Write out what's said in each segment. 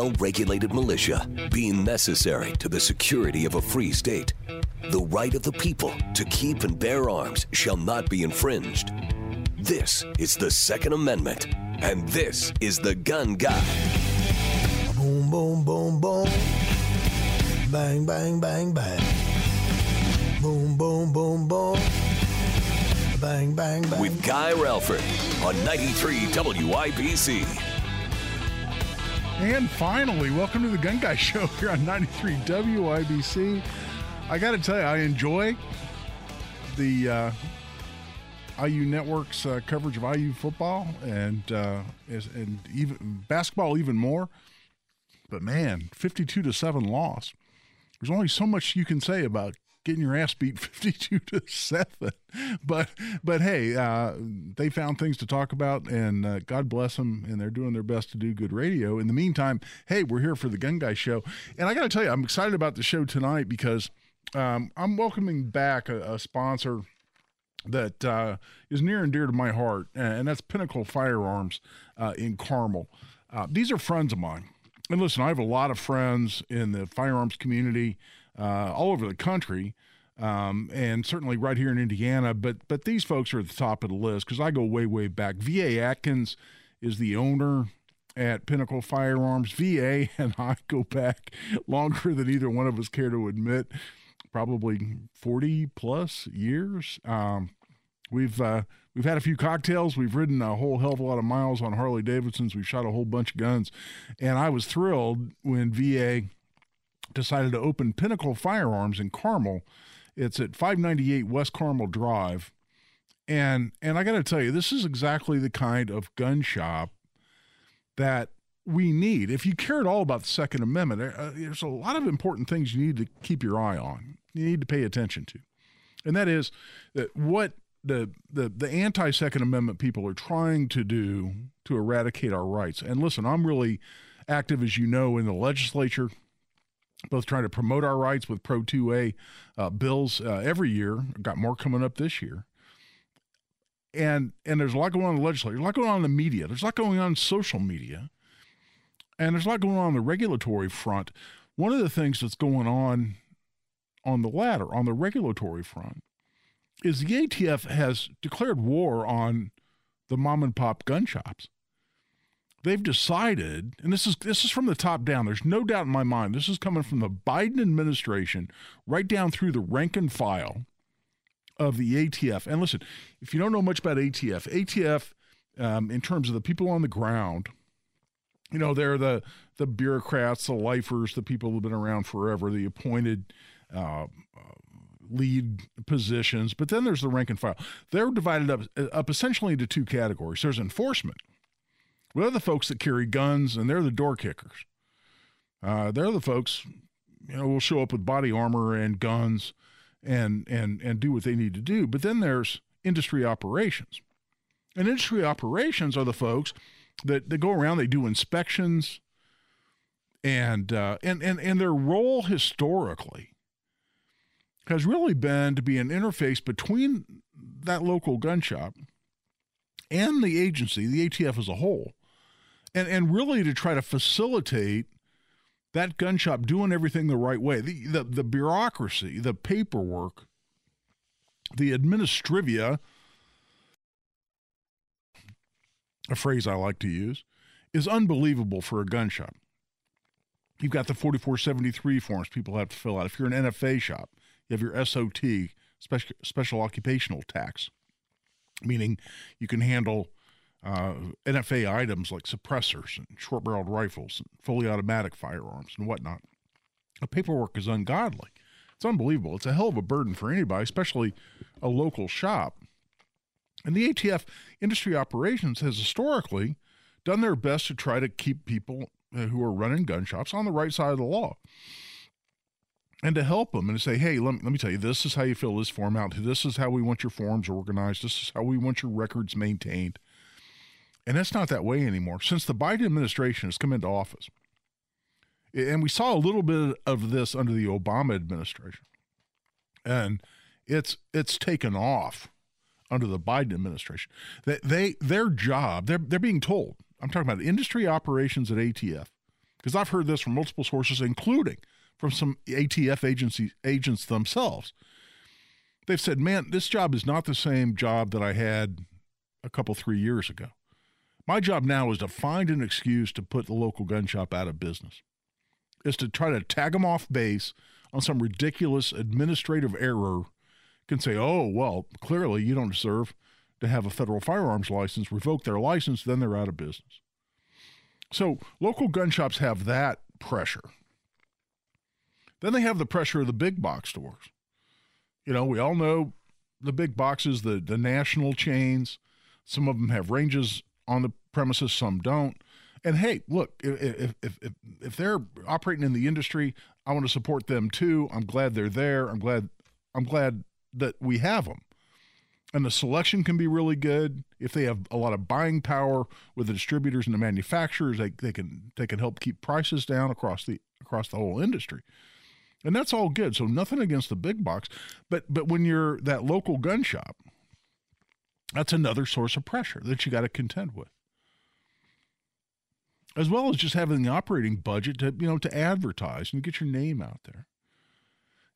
Well regulated militia being necessary to the security of a free state. The right of the people to keep and bear arms shall not be infringed. This is the Second Amendment, and this is the Gun Guy. Boom, boom, boom, boom. Bang, bang, bang, bang. Boom, boom, boom, boom. Bang, bang, bang. With Guy Relford on 93 WIBC. And finally, welcome to the Gun Guy Show here on 93 WIBC. I got to tell you, I enjoy the uh, IU Network's uh, coverage of IU football and uh, and even basketball even more. But man, 52 to 7 loss. There's only so much you can say about getting your ass beat 52 to 7 but but hey uh, they found things to talk about and uh, god bless them and they're doing their best to do good radio. In the meantime hey we're here for the gun guy show. And i gotta tell you i'm excited about the show tonight because um, i'm welcoming back a, a sponsor that uh, is near and dear to my heart and that's pinnacle firearms uh, in carmel. Uh, these are friends of mine. And listen i have a lot of friends in the firearms community uh, all over the country, um, and certainly right here in Indiana. But but these folks are at the top of the list because I go way way back. V.A. Atkins is the owner at Pinnacle Firearms. VA and I go back longer than either one of us care to admit, probably 40 plus years. Um, we've uh, we've had a few cocktails. We've ridden a whole hell of a lot of miles on Harley Davidsons. We've shot a whole bunch of guns, and I was thrilled when VA decided to open Pinnacle Firearms in Carmel. It's at 598 West Carmel Drive. And and I got to tell you, this is exactly the kind of gun shop that we need. If you care at all about the Second Amendment, uh, there's a lot of important things you need to keep your eye on. You need to pay attention to, and that is that what the the the anti Second Amendment people are trying to do to eradicate our rights. And listen, I'm really active, as you know, in the legislature both trying to promote our rights with Pro 2A uh, bills uh, every year. Got more coming up this year. And and there's a lot going on in the legislature. A lot going on in the media. There's a lot going on in social media. And there's a lot going on on the regulatory front. One of the things that's going on on the latter, on the regulatory front, is the ATF has declared war on the mom and pop gun shops they've decided, and this is this is from the top down. There's no doubt in my mind. This is coming from the Biden administration, right down through the rank and file of the ATF. And listen, if you don't know much about ATF, ATF, um, in terms of the people on the ground, you know, they're the the bureaucrats, the lifers, the people who've been around forever, the appointed. Uh, lead positions, but then there's the rank and file. They're divided up, up essentially into two categories. There's enforcement, well, the folks that carry guns and they're the door kickers. Uh, they're the folks, you know, will show up with body armor and guns and and and do what they need to do. But then there's industry operations. And industry operations are the folks that, that go around, they do inspections, and uh, and and and their role historically has really been to be an interface between that local gun shop and the agency, the ATF as a whole, and and really to try to facilitate that gun shop doing everything the right way. The the, the bureaucracy, the paperwork, the administrivia, a phrase I like to use, is unbelievable for a gun shop. You've got the 4473 forms people have to fill out. If you're an NFA shop, you have your SOT, special, special occupational tax, meaning you can handle uh, NFA items like suppressors and short barreled rifles and fully automatic firearms and whatnot. The paperwork is ungodly. It's unbelievable. It's a hell of a burden for anybody, especially a local shop. And the ATF industry operations has historically done their best to try to keep people uh, who are running gun shops on the right side of the law. and to help them and to say, hey, let me, let me tell you, this is how you fill this form out. This is how we want your forms organized. This is how we want your records maintained. And it's not that way anymore. Since the Biden administration has come into office, and we saw a little bit of this under the Obama administration, and it's it's taken off under the Biden administration. That they, they their job, they're they're being told. I'm talking about industry operations at ATF, because I've heard this from multiple sources, including from some ATF agency agents themselves. They've said, "Man, this job is not the same job that I had a couple three years ago. My job now is to find an excuse to put the local gun shop out of business. Is to try to tag them off base on some ridiculous administrative error. Can say, oh well, clearly you don't deserve to have a federal firearms license. Revoke their license, then they're out of business. So local gun shops have that pressure." Then they have the pressure of the big box stores. You know, we all know the big boxes, the the national chains. Some of them have ranges on the premises, some don't. And hey, look, if if if if they're operating in the industry, I want to support them too. I'm glad they're there. I'm glad I'm glad that we have them. And the selection can be really good if they have a lot of buying power with the distributors and the manufacturers. They, they can they can help keep prices down across the across the whole industry and that's all good. So nothing against the big box, but but when you're that local gun shop, that's another source of pressure that you got to contend with, as well as just having the operating budget to you know to advertise and get your name out there.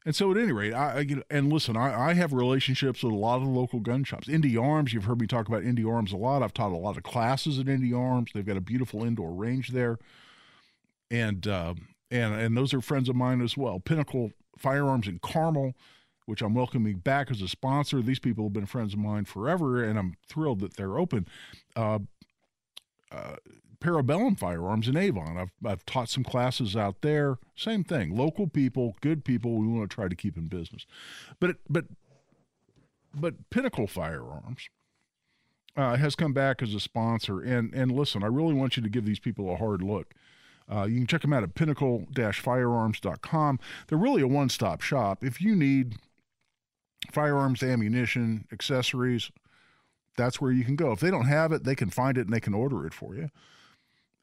And so, at any rate, I, I and listen, I, I have relationships with a lot of local gun shops. Indy Arms, you've heard me talk about Indy Arms a lot. I've taught a lot of classes at Indy Arms. They've got a beautiful indoor range there, and uh, and and those are friends of mine as well. Pinnacle Firearms in Carmel, which I'm welcoming back as a sponsor. These people have been friends of mine forever, and I'm thrilled that they're open. Uh, uh, Parabellum Firearms in Avon. I've I've taught some classes out there. Same thing. Local people, good people. We want to try to keep in business, but but but Pinnacle Firearms. Uh, has come back as a sponsor, and and listen, I really want you to give these people a hard look. Uh, you can check them out at pinnacle firearms.com. They're really a one stop shop. If you need firearms, ammunition, accessories, that's where you can go. If they don't have it, they can find it and they can order it for you.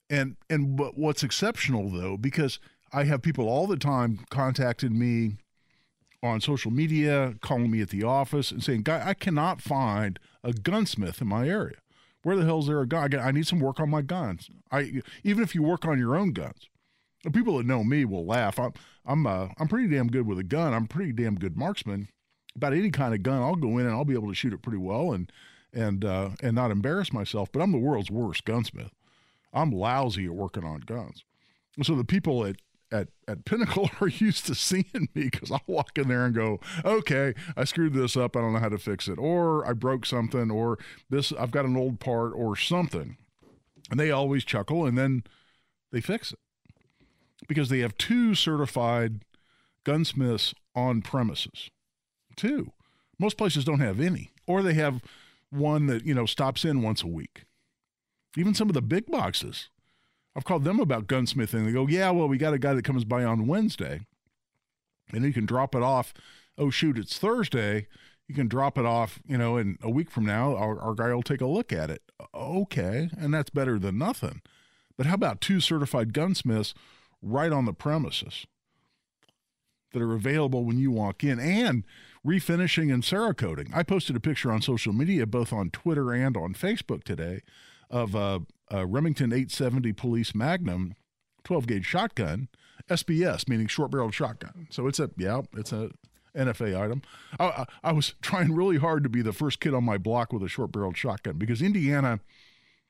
And and but what's exceptional though, because I have people all the time contacting me on social media, calling me at the office and saying, "Guy, I cannot find a gunsmith in my area." Where the hell is there a gun? I need some work on my guns. I even if you work on your own guns, the people that know me will laugh. I'm I'm uh, I'm pretty damn good with a gun. I'm pretty damn good marksman. About any kind of gun, I'll go in and I'll be able to shoot it pretty well and and uh, and not embarrass myself. But I'm the world's worst gunsmith. I'm lousy at working on guns. So the people at at, at Pinnacle are used to seeing me because I'll walk in there and go, okay, I screwed this up. I don't know how to fix it. Or I broke something, or this, I've got an old part, or something. And they always chuckle and then they fix it because they have two certified gunsmiths on premises. Two. Most places don't have any, or they have one that, you know, stops in once a week. Even some of the big boxes I've called them about gunsmithing. They go, yeah, well, we got a guy that comes by on Wednesday, and he can drop it off. Oh, shoot, it's Thursday. You can drop it off, you know, and a week from now, our, our guy will take a look at it. Okay, and that's better than nothing. But how about two certified gunsmiths right on the premises that are available when you walk in and refinishing and cerakoting? I posted a picture on social media, both on Twitter and on Facebook today, of uh, a Remington 870 Police Magnum 12 gauge shotgun, SBS, meaning short barreled shotgun. So it's a, yeah, it's a NFA item. I, I, I, was trying really hard to be the first kid on my block with a short barreled shotgun because Indiana,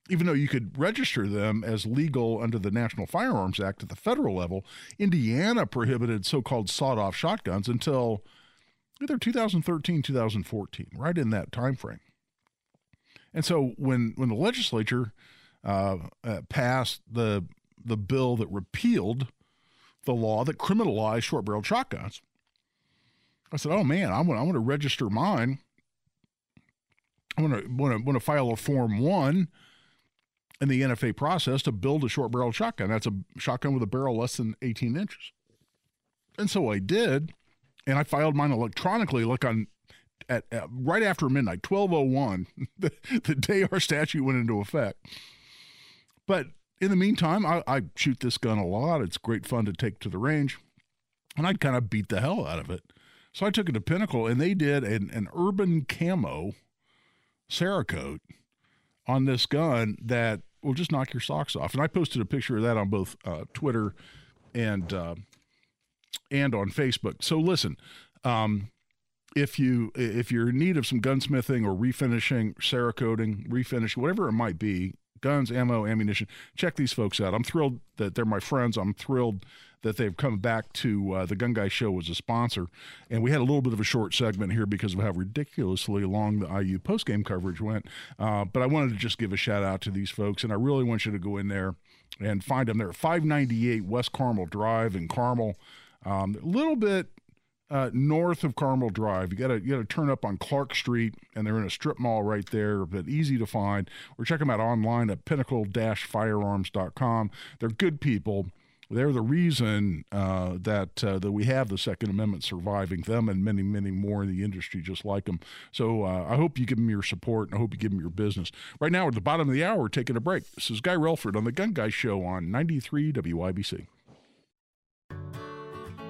even though you could register them as legal under the National Firearms Act at the federal level, Indiana prohibited so called sawed off shotguns until either 2013, 2014, right in that time frame. And so when when the legislature uh, uh, passed the the bill that repealed the law that criminalized short barrel shotguns, I said, "Oh man, I want I want to register mine. I want to want to want to file a form one." in the NFA process to build a short barrel shotgun. That's a shotgun with a barrel less than 18 inches. And so I did, and I filed mine electronically, like on at, at right after midnight, twelve oh one, the day our statute went into effect. But in the meantime, I, I shoot this gun a lot. It's great fun to take to the range, and I'd kind of beat the hell out of it. So I took it to Pinnacle, and they did an, an urban camo Cerakote on this gun that will just knock your socks off. And I posted a picture of that on both uh, Twitter and uh, and on Facebook. So listen, um, if you if you're in need of some gunsmithing or refinishing, cerakoting, refinish, whatever it might be, guns, ammo, ammunition, check these folks out. I'm thrilled that they're my friends. I'm thrilled that they've come back to uh, the Gun Guy Show as a sponsor. And we had a little bit of a short segment here because of how ridiculously long the IU postgame coverage went. Uh, but I wanted to just give a shout out to these folks, and I really want you to go in there and find them. They're at 598 West Carmel Drive in Carmel. Um, a little bit uh, north of Carmel Drive. You got to you got to turn up on Clark Street, and they're in a strip mall right there, but easy to find. Or check them out online at pinnacle-firearms.com. They're good people. They're the reason uh, that uh, that we have the Second Amendment surviving. Them and many, many more in the industry just like them. So uh, I hope you give them your support, and I hope you give them your business. Right now, at the bottom of the hour, taking a break. This is Guy Relford on the Gun Guy Show on 93 WIBC.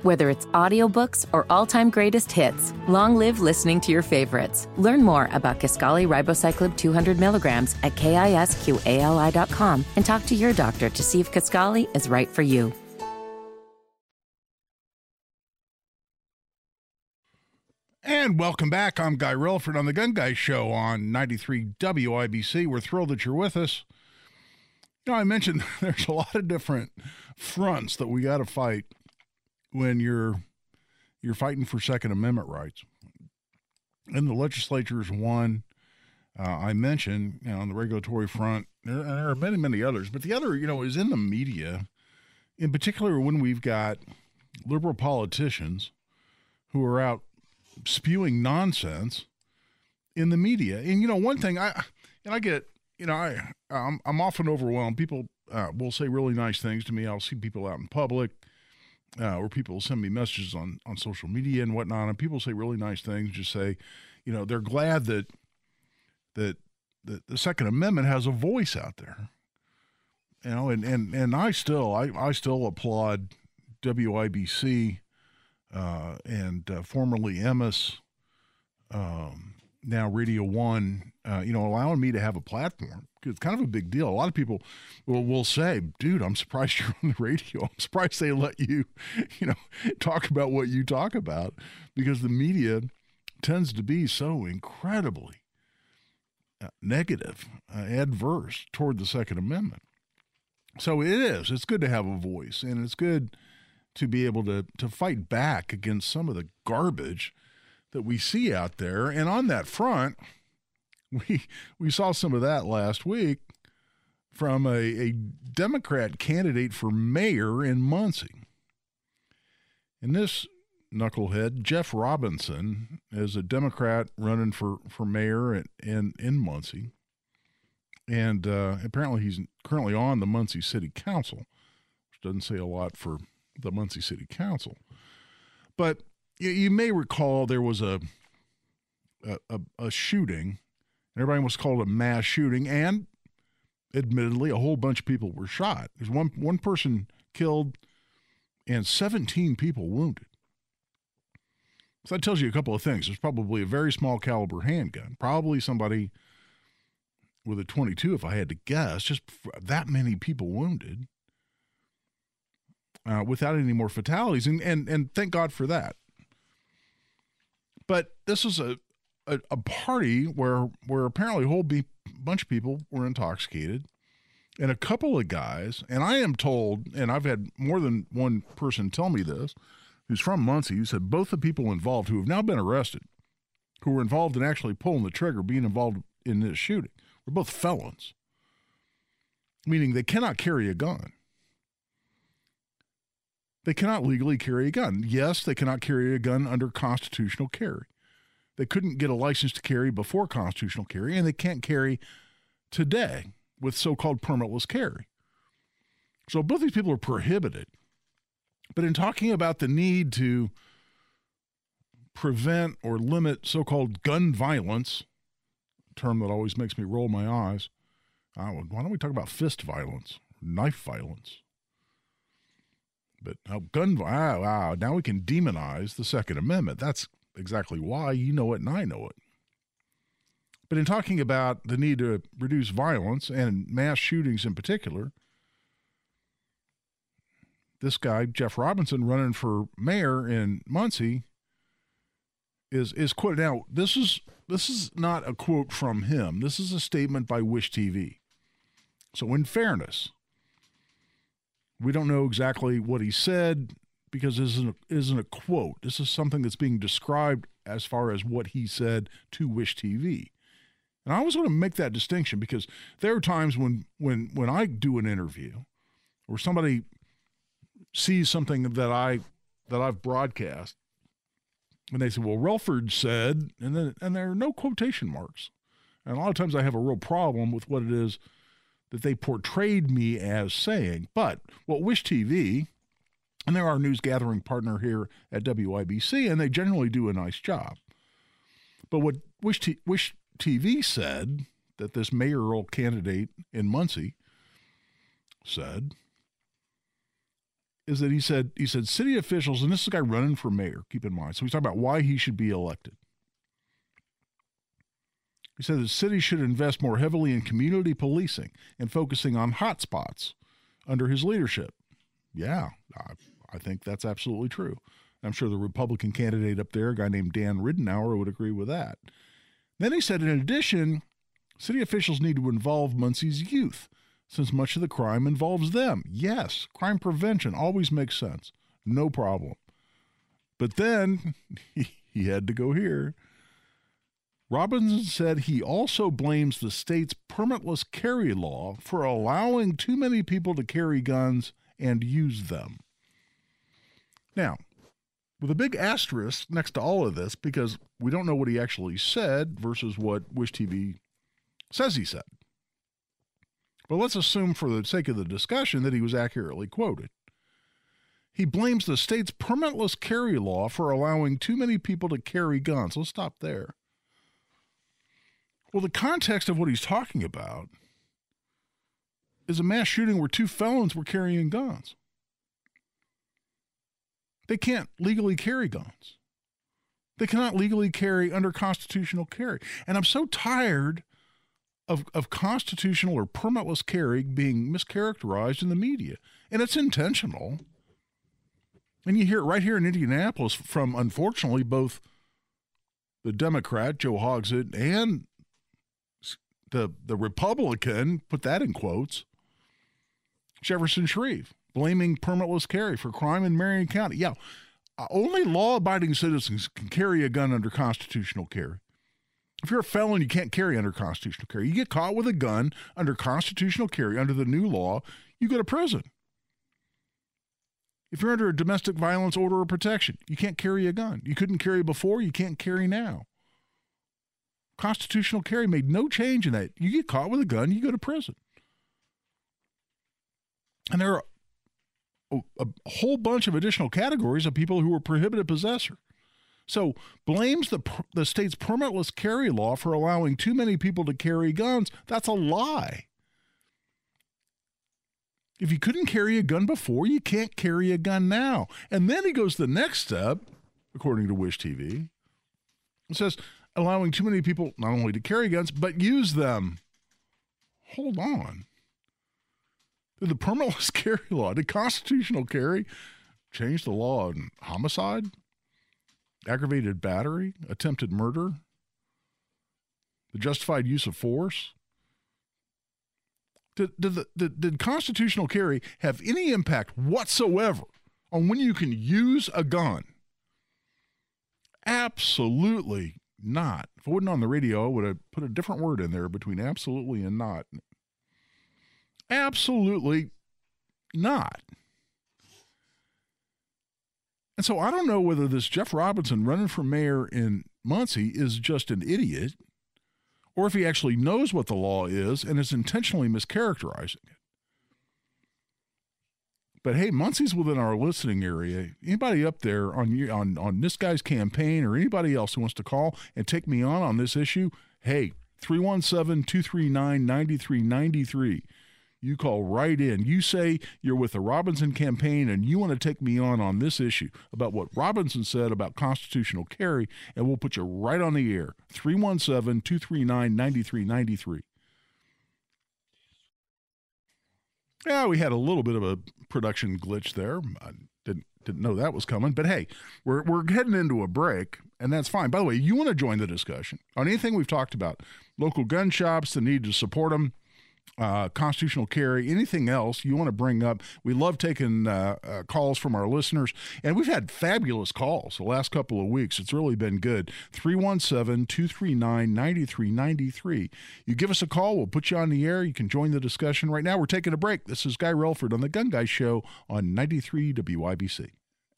Whether it's audiobooks or all-time greatest hits, long live listening to your favorites. Learn more about Kisqali Ribociclib 200 milligrams at kisqali.com and talk to your doctor to see if Kisqali is right for you. And welcome back. I'm Guy Relford on the Gun Guy Show on 93 WIBC. We're thrilled that you're with us. You know, I mentioned there's a lot of different fronts that we got to fight when you're you're fighting for Second Amendment rights. And the legislature is one. Uh, I mentioned, you know, on the regulatory front, there, there are many, many others. But the other, you know, is in the media, in particular when we've got liberal politicians who are out spewing nonsense in the media. And you know, one thing I and I get, you know, I I'm, I'm often overwhelmed. People uh, will say really nice things to me. I'll see people out in public uh, or people send me messages on on social media and whatnot, and people say really nice things. Just say, you know, they're glad that that that the Second Amendment has a voice out there. You know, and and and I still I I still applaud WIBC uh, and uh, formerly Emmis, um, now Radio One, uh, you know, allowing me to have a platform it's kind of a big deal. A lot of people will, will say, dude, I'm surprised you're on the radio. I'm surprised they let you, you know, talk about what you talk about because the media tends to be so incredibly uh, negative, uh, adverse toward the Second Amendment. So it is. It's good to have a voice, and it's good to be able to to fight back against some of the garbage that we see out there. And on that front, we we saw some of that last week from a, a Democrat candidate for mayor in Muncie. And this knucklehead, Jeff Robinson, is a Democrat running for, for mayor in, in, in Muncie. And uh, apparently he's currently on the Muncie City Council, which doesn't say a lot for the Muncie City Council. But you, you may recall there was a, a, a shooting and Everybody was called a mass shooting, and admittedly, a whole bunch of people were shot. There's one one person killed and 17 people wounded. So that tells you a couple of things. There's probably a very small caliber handgun, probably somebody with a 22, if I had to guess, just that many people wounded uh, without any more fatalities. And, and, and thank God for that. But this was a, a, a party where where apparently a whole be- bunch of people were intoxicated and a couple of guys, and I am told, and I've had more than one person tell me this, who's from Muncie, who said both the people involved who have now been arrested, who were involved in actually pulling the trigger, being involved in this shooting, were both felons, meaning they cannot carry a gun. They cannot legally carry a gun. Yes, they cannot carry a gun under constitutional carry. They couldn't get a license to carry before constitutional carry, and they can't carry today with so called permitless carry. So both these people are prohibited But in talking about the need to prevent or limit so called gun violence, term that always makes me roll my eyes, uh, why don't we talk about fist violence, knife violence? But now, gun, wow, ah, wow, now we can demonize the Second Amendment. That's exactly why you know it and I know it. But in talking about the need to reduce violence and mass shootings in particular, this guy, Jeff Robinson, running for mayor in Muncie, is is quoted. Now, this is this is not a quote from him. This is a statement by Wish TV. So, in fairness, we don't know exactly what he said because this isn't a, isn't a quote. This is something that's being described as far as what he said to Wish TV. And I always want to make that distinction because there are times when when when I do an interview or somebody sees something that I that I've broadcast and they say, "Well, Relford said," and then and there are no quotation marks. And a lot of times I have a real problem with what it is that they portrayed me as saying. But what Wish TV, and they're our news gathering partner here at WIBC, and they generally do a nice job. But what Wish, T- Wish TV said that this mayoral candidate in Muncie said is that he said he said city officials, and this is a guy running for mayor. Keep in mind, so he's talking about why he should be elected. He said the city should invest more heavily in community policing and focusing on hotspots under his leadership. Yeah, I, I think that's absolutely true. I'm sure the Republican candidate up there, a guy named Dan Ridenour, would agree with that. Then he said, in addition, city officials need to involve Muncie's youth since much of the crime involves them. Yes, crime prevention always makes sense. No problem. But then he, he had to go here. Robinson said he also blames the state's permitless carry law for allowing too many people to carry guns and use them. Now, with a big asterisk next to all of this, because we don't know what he actually said versus what Wish TV says he said. But let's assume, for the sake of the discussion, that he was accurately quoted. He blames the state's permitless carry law for allowing too many people to carry guns. Let's stop there. Well, the context of what he's talking about is a mass shooting where two felons were carrying guns. They can't legally carry guns. They cannot legally carry under constitutional carry. And I'm so tired of, of constitutional or permitless carry being mischaracterized in the media. And it's intentional. And you hear it right here in Indianapolis from, unfortunately, both the Democrat, Joe Hogsett, and the the Republican, put that in quotes, Jefferson Shreve, blaming permitless carry for crime in Marion County. Yeah, uh, only law abiding citizens can carry a gun under constitutional carry. If you're a felon, you can't carry under constitutional carry. You get caught with a gun under constitutional carry under the new law, you go to prison. If you're under a domestic violence order of protection, you can't carry a gun. You couldn't carry before, you can't carry now constitutional carry made no change in that. You get caught with a gun, you go to prison. And there are a, a whole bunch of additional categories of people who are prohibited possessor. So blames the the state's permitless carry law for allowing too many people to carry guns. That's a lie. If you couldn't carry a gun before, you can't carry a gun now. And then he goes the next step, according to Wish TV. It says allowing too many people not only to carry guns, but use them. Hold on. Did the permitless carry law, did constitutional carry change the law on homicide, aggravated battery, attempted murder, the justified use of force? Did, did, the, did, did constitutional carry have any impact whatsoever on when you can use a gun? Absolutely not. If it wasn't on the radio, I would have put a different word in there between absolutely and not. Absolutely not. And so I don't know whether this Jeff Robinson running for mayor in Muncie is just an idiot or if he actually knows what the law is and is intentionally mischaracterizing. But hey, Muncie's within our listening area. Anybody up there on on on this guy's campaign or anybody else who wants to call and take me on on this issue, hey, 317 239 9393. You call right in. You say you're with the Robinson campaign and you want to take me on on this issue about what Robinson said about constitutional carry, and we'll put you right on the air. 317 239 9393. Yeah, we had a little bit of a production glitch there. I didn't didn't know that was coming, but hey, we're we're heading into a break, and that's fine. By the way, you want to join the discussion on anything we've talked about, local gun shops, the need to support them, uh, constitutional carry, anything else you want to bring up. We love taking uh, uh, calls from our listeners, and we've had fabulous calls the last couple of weeks. It's really been good. 317 239 9393. You give us a call, we'll put you on the air. You can join the discussion right now. We're taking a break. This is Guy Relford on The Gun Guy Show on 93 WIBC.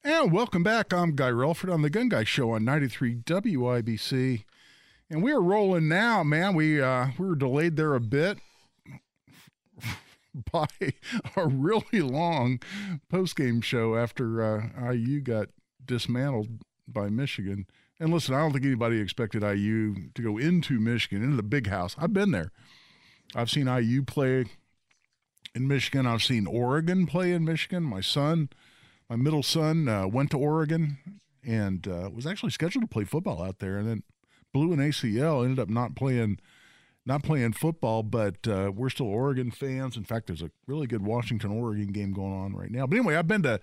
And welcome back. I'm Guy Relford on The Gun Guy Show on 93 WIBC. And we are rolling now, man. We uh, we were delayed there a bit by a really long post-game show after uh, IU got dismantled by Michigan. And listen, I don't think anybody expected IU to go into Michigan, into the big house. I've been there. I've seen IU play in Michigan. I've seen Oregon play in Michigan. My son, my middle son, uh, went to Oregon and uh, was actually scheduled to play football out there, and then blew an ACL. Ended up not playing – not playing football, but uh, we're still Oregon fans. In fact, there's a really good Washington Oregon game going on right now. But anyway, I've been to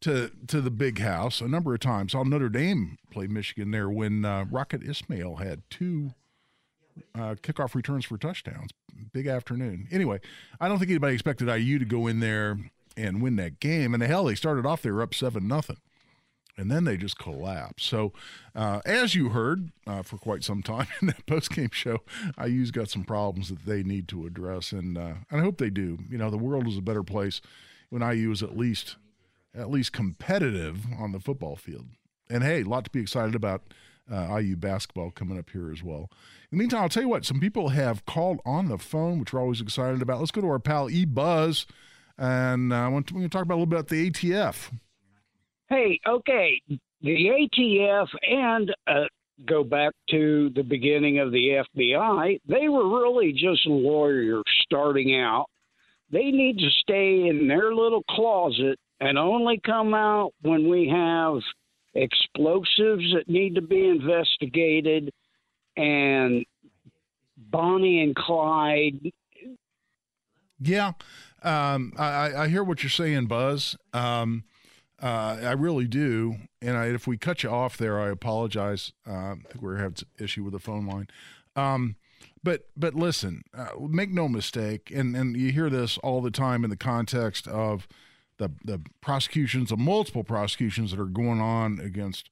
to to the big house a number of times. Saw Notre Dame play Michigan there when uh, Rocket Ismail had two uh, kickoff returns for touchdowns. Big afternoon. Anyway, I don't think anybody expected IU to go in there and win that game. And the hell, they started off they were up seven nothing and then they just collapse. So, uh, as you heard uh, for quite some time in that post game show, IU's got some problems that they need to address, and uh, and I hope they do. You know, the world is a better place when IU is at least at least competitive on the football field. And hey, a lot to be excited about. Uh, IU basketball coming up here as well. In the meantime, I'll tell you what, some people have called on the phone, which we're always excited about. Let's go to our pal E Buzz, and uh, I want to, talk about a little bit about the ATF hey, okay, the ATF and uh, go back to the beginning of the FBI, they were really just lawyers starting out. They need to stay in their little closet and only come out when we have explosives that need to be investigated and Bonnie and Clyde. Yeah, um, I, I, hear what you're saying, Buzz. Um, uh, I really do. And I, if we cut you off there, I apologize. Uh, I think we're having an issue with the phone line. Um, but but listen, uh, make no mistake, and, and you hear this all the time in the context of the the prosecutions, the multiple prosecutions that are going on against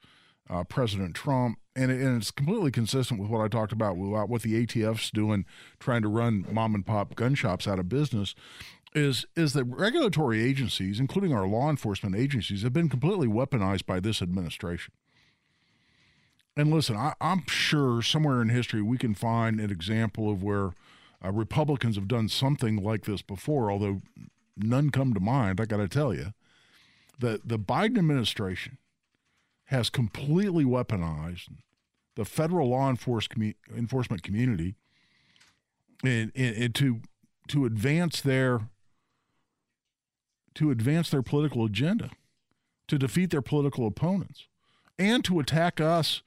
uh, President Trump, and, it, and it's completely consistent with what I talked about about what the ATF's doing, trying to run mom and pop gun shops out of business is is that regulatory agencies, including our law enforcement agencies, have been completely weaponized by this administration. And listen, I, am sure somewhere in history we can find an example of where uh, Republicans have done something like this before, although none come to mind. I got to tell you, the the Biden administration has completely weaponized the federal law enforcement community and to to advance their to advance their political agenda, to defeat their political opponents, and to attack us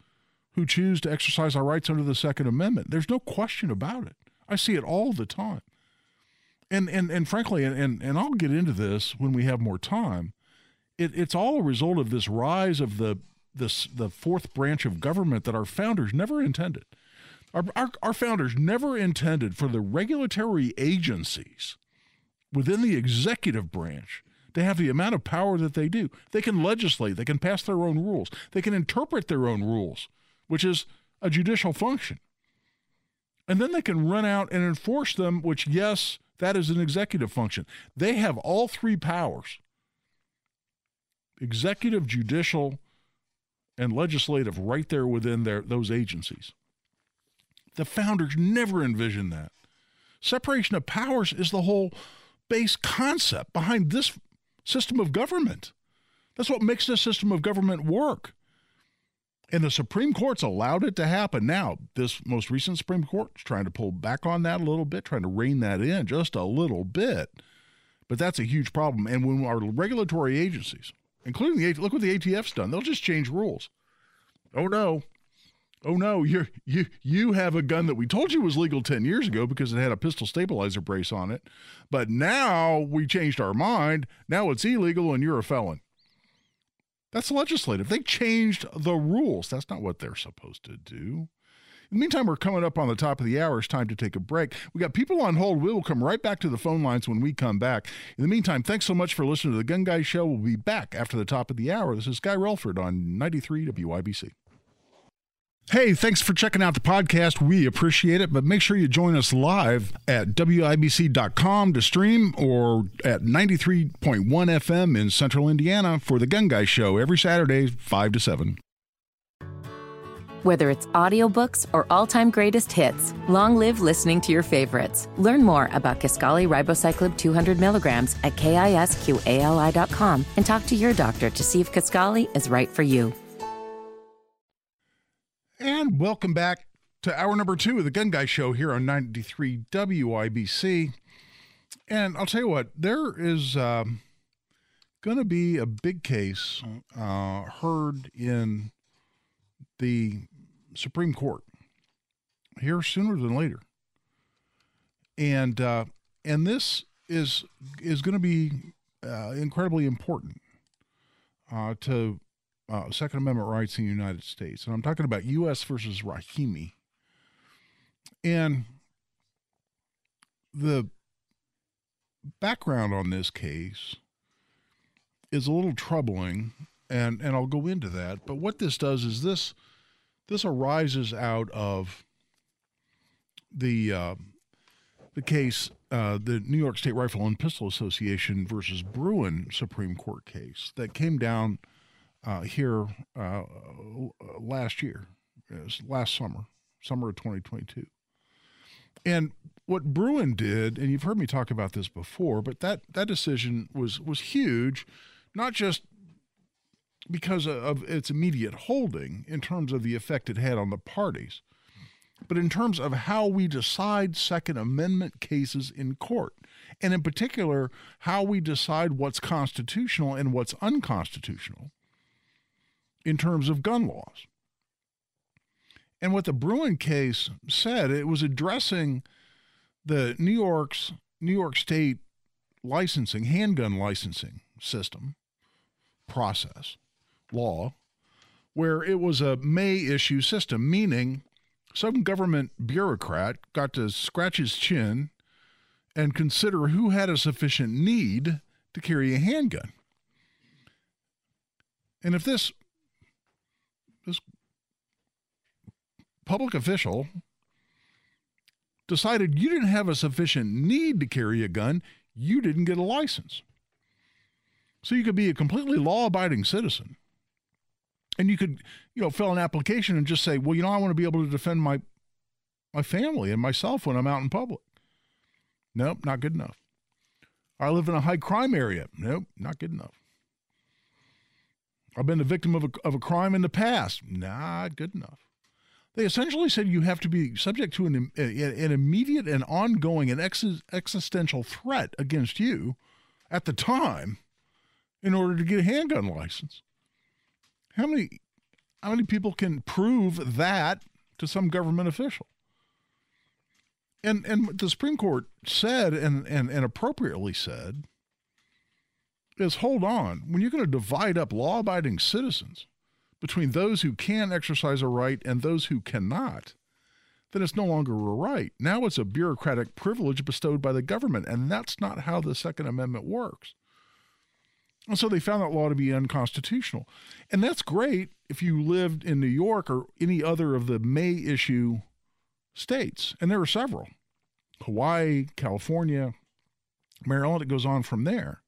who choose to exercise our rights under the Second Amendment. There's no question about it. I see it all the time. And and and frankly, and and I'll get into this when we have more time. It, it's all a result of this rise of the this the fourth branch of government that our founders never intended. Our, our, our founders never intended for the regulatory agencies within the executive branch to have the amount of power that they do. They can legislate, they can pass their own rules, they can interpret their own rules, which is a judicial function. And then they can run out and enforce them, which, yes, that is an executive function. They have all three powers executive, judicial, and legislative right there within their, those agencies. The founders never envisioned that. Separation of powers is the whole base concept behind this system of government. That's what makes this system of government work. And the Supreme Court's allowed it to happen. Now, this most recent Supreme Court's trying to pull back on that a little bit, trying to rein that in just a little bit. But that's a huge problem. And when our regulatory agencies, including the look what the ATF's done, they'll just change rules. Oh no, oh no, you you you have a gun that we told you was legal 10 years ago because it had a pistol stabilizer brace on it, but now we changed our mind. Now it's illegal and you're a felon. That's legislative. They changed the rules. That's not what they're supposed to do. In the meantime, we're coming up on the top of the hour. It's time to take a break. We got people on hold. We will come right back to the phone lines when we come back. In the meantime, thanks so much for listening to the Gun Guy Show. We'll be back after the top of the hour. This is Guy Relford on 93 WIBC. Hey, thanks for checking out the podcast. We appreciate it, but make sure you join us live at WIBC.com to stream or at 93.1 FM in central Indiana for the Gun Guy Show every Saturday, 5 to 7. Whether it's audiobooks or all-time greatest hits, long live listening to your favorites. Learn more about Kisqali Ribociclib 200 milligrams at kisqali.com and talk to your doctor to see if Kisqali is right for you. And welcome back to hour number two of the Gun Guy Show here on 93 WIBC. And I'll tell you what, there is um, going to be a big case uh, heard in the Supreme Court here sooner than later. And uh, and this is is going to be uh, incredibly important uh, to uh, Second Amendment rights in the United States. And I'm talking about U.S. versus Rahimi. And the background on this case is a little troubling, and, and I'll go into that. But what this does is this this arises out of the uh, the case, uh, the New York State Rifle and Pistol Association versus Bruen Supreme Court case that came down uh, here uh, last year, last summer, summer of 2022. And what Bruen did, and you've heard me talk about this before, but that that decision was was huge, not just because of its immediate holding in terms of the effect it had on the parties, but in terms of how we decide Second Amendment cases in court. And in particular, how we decide what's constitutional and what's unconstitutional in terms of gun laws. And what the Bruen case said, it was addressing the New York's New York State licensing, handgun licensing system process, law, where it was a may issue system, meaning some government bureaucrat got to scratch his chin and consider who had a sufficient need to carry a handgun. And if this public official decided you didn't have a sufficient need to carry a gun, you didn't get a license. So you could be a completely law abiding citizen. And you could, you know, fill an application and just say, well, you know, I want to be able to defend my my family and myself when I'm out in public. Nope, not good enough. I live in a high crime area. Nope, not good enough. I've been the victim of a, of a crime in the past. Not good enough. They essentially said you have to be subject to an, an immediate and ongoing and ex- existential threat against you at the time in order to get a handgun license. How many how many people can prove that to some government official? And and the Supreme Court said and and, and appropriately said is hold on, when you're going to divide up law abiding citizens between those who can exercise a right and those who cannot, then it's no longer a right. Now it's a bureaucratic privilege bestowed by the government, and that's not how the Second Amendment works. And so they found that law to be unconstitutional. And that's great if you lived in New York or any other of the May issue states. And there are several Hawaii, California, Maryland. It goes on from there.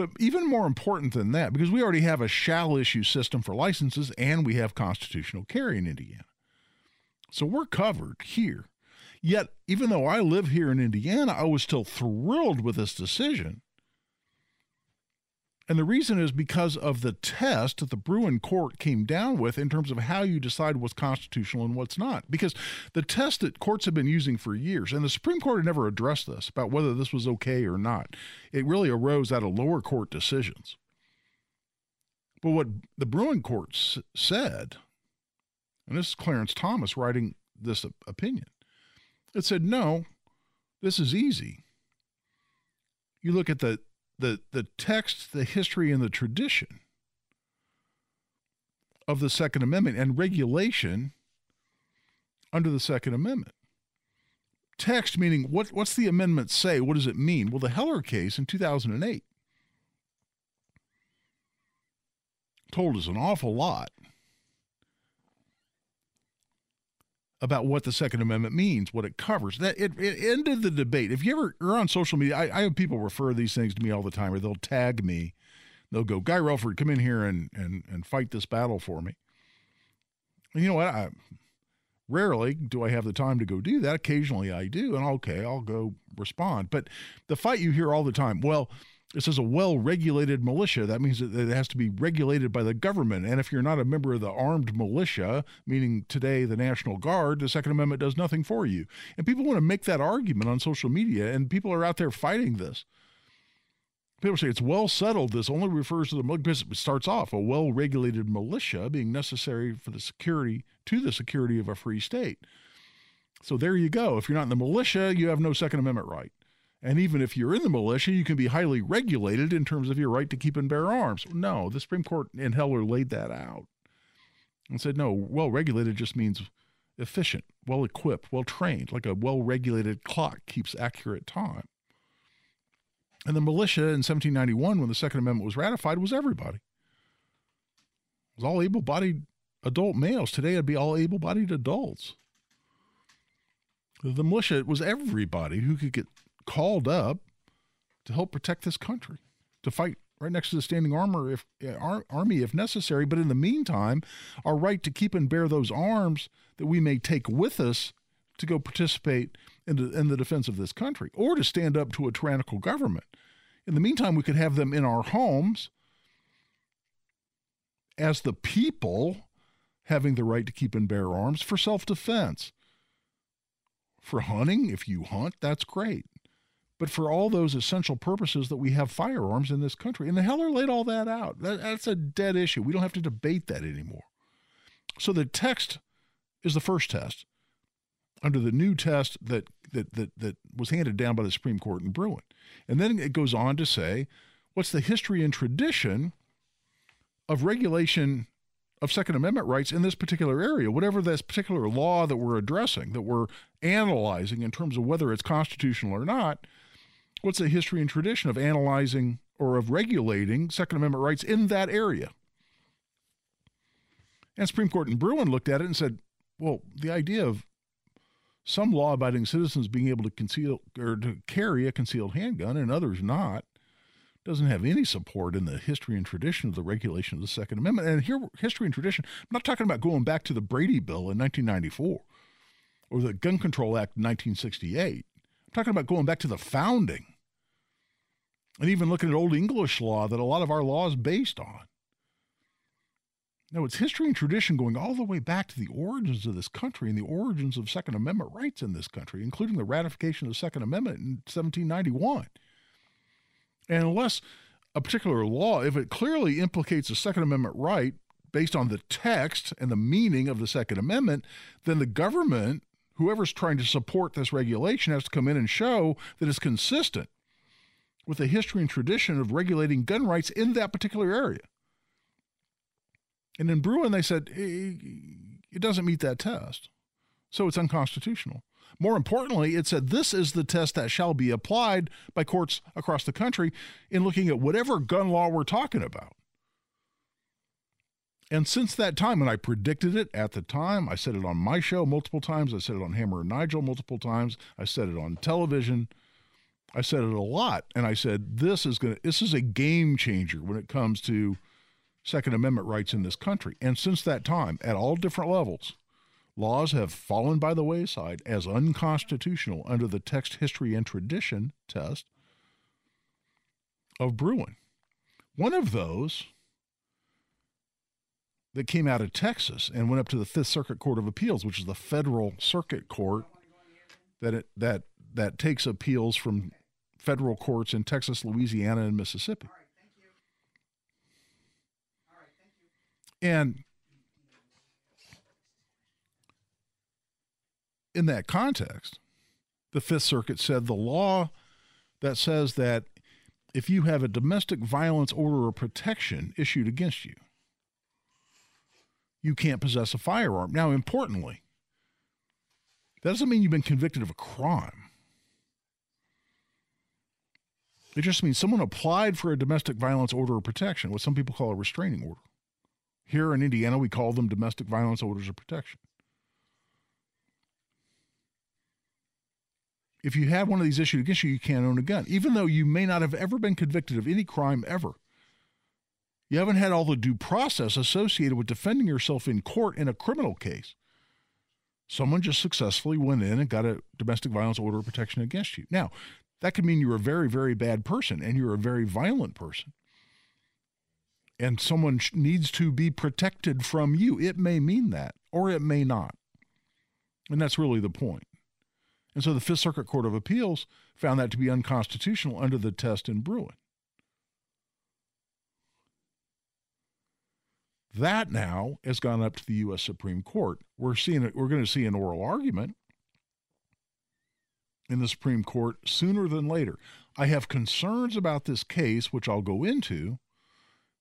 But even more important than that, because we already have a shall issue system for licenses and we have constitutional carry in Indiana. So we're covered here. Yet, even though I live here in Indiana, I was still thrilled with this decision And the reason is because of the test that the Bruen court came down with in terms of how you decide what's constitutional and what's not. Because the test that courts have been using for years, and the Supreme Court had never addressed this about whether this was okay or not, it really arose out of lower court decisions. But what the Bruen court said, and this is Clarence Thomas writing this opinion, it said, no, this is easy. You look at the the, the text, the history, and the tradition of the Second Amendment and regulation under the Second Amendment. Text meaning what, what's the amendment say? What does it mean? Well, the Heller case in 2008 told us an awful lot about what the Second Amendment means, what it covers. That it, it ended the debate. If you ever are on social media, I, I, have people refer these things to me all the time, or they'll tag me. They'll go, Guy Relford, come in here and and and fight this battle for me. And you know what? I rarely do I have the time to go do that. Occasionally I do, and okay, I'll go respond. But the fight you hear all the time, well, this is a well regulated militia. That means that it has to be regulated by the government. And if you're not a member of the armed militia, meaning today the National Guard, the Second Amendment does nothing for you. And people want to make that argument on social media, and people are out there fighting this. People say it's well settled. This only refers to the because it starts off a well regulated militia being necessary for the security to the security of a free state. So there you go. If you're not in the militia, you have no Second Amendment right. And even if you're in the militia, you can be highly regulated in terms of your right to keep and bear arms. No, the Supreme Court in Heller laid that out and said, no, well regulated just means efficient, well equipped, well trained, like a well regulated clock keeps accurate time. And the militia in 1791, when the Second Amendment was ratified, was everybody. It was all able bodied adult males. Today it'd be all able bodied adults. The militia was everybody who could get called up to help protect this country, to fight right next to the standing armor if ar- army if necessary. But in the meantime, our right to keep and bear those arms that we may take with us to go participate in the, in the defense of this country or to stand up to a tyrannical government. In the meantime, we could have them in our homes as the people having the right to keep and bear arms for self defense. For hunting, if you hunt, that's great but for all those essential purposes that we have firearms in this country. And the Heller laid all that out. That, that's a dead issue. We don't have to debate that anymore. So the text is the first test under the new test that, that, that, that was handed down by the Supreme Court in Bruen. And then it goes on to say, what's the history and tradition of regulation of Second Amendment rights in this particular area, whatever this particular law that we're addressing, that we're analyzing in terms of whether it's constitutional or not, what's the history and tradition of analyzing or of regulating Second Amendment rights in that area? And Supreme Court in Bruen looked at it and said, well, the idea of some law abiding citizens being able to conceal or to carry a concealed handgun and others not doesn't have any support in the history and tradition of the regulation of the Second Amendment. And here, history and tradition, I'm not talking about going back to the Brady Bill in 1994 or the Gun Control Act in 1968. I'm talking about going back to the founding and even looking at Old English law that a lot of our law is based on. Now, it's history and tradition going all the way back to the origins of this country and the origins of Second Amendment rights in this country, including the ratification of the Second Amendment in 1791. And unless a particular law, if it clearly implicates a Second Amendment right based on the text and the meaning of the Second Amendment, then the government, whoever's trying to support this regulation, has to come in and show that it's consistent with a history and tradition of regulating gun rights in that particular area. And in Bruen, they said it doesn't meet that test, so it's unconstitutional. More importantly, it said this is the test that shall be applied by courts across the country in looking at whatever gun law we're talking about. And since that time, and I predicted it at the time, I said it on my show multiple times, I said it on Hammer and Nigel multiple times, I said it on television, I said it a lot, and I said this is going to this is a game changer when it comes to Second Amendment rights in this country. And since that time, at all different levels, laws have fallen by the wayside as unconstitutional under the text, history, and tradition test of Bruen. One of those that came out of Texas and went up to the Fifth Circuit Court of Appeals, which is the federal circuit court that it, that that takes appeals from federal courts in Texas, Louisiana, and Mississippi. And in that context, the Fifth Circuit said the law that says that if you have a domestic violence order of protection issued against you, you can't possess a firearm. Now, importantly, that doesn't mean you've been convicted of a crime. It just means someone applied for a domestic violence order of protection, what some people call a restraining order. Here in Indiana, we call them domestic violence orders of protection. If you have one of these issued against you, you can't own a gun, even though you may not have ever been convicted of any crime ever. You haven't had all the due process associated with defending yourself in court in a criminal case. Someone just successfully went in and got a domestic violence order of protection against you. Now, that could mean you're a very, very bad person and you're a very violent person. And someone needs to be protected from you. It may mean that, or it may not. And that's really the point. And so the Fifth Circuit Court of Appeals found that to be unconstitutional under the test in Bruen. That now has gone up to the U.S. Supreme Court. We're seeing it, we're going to see an oral argument in the Supreme Court sooner than later. I have concerns about this case, which I'll go into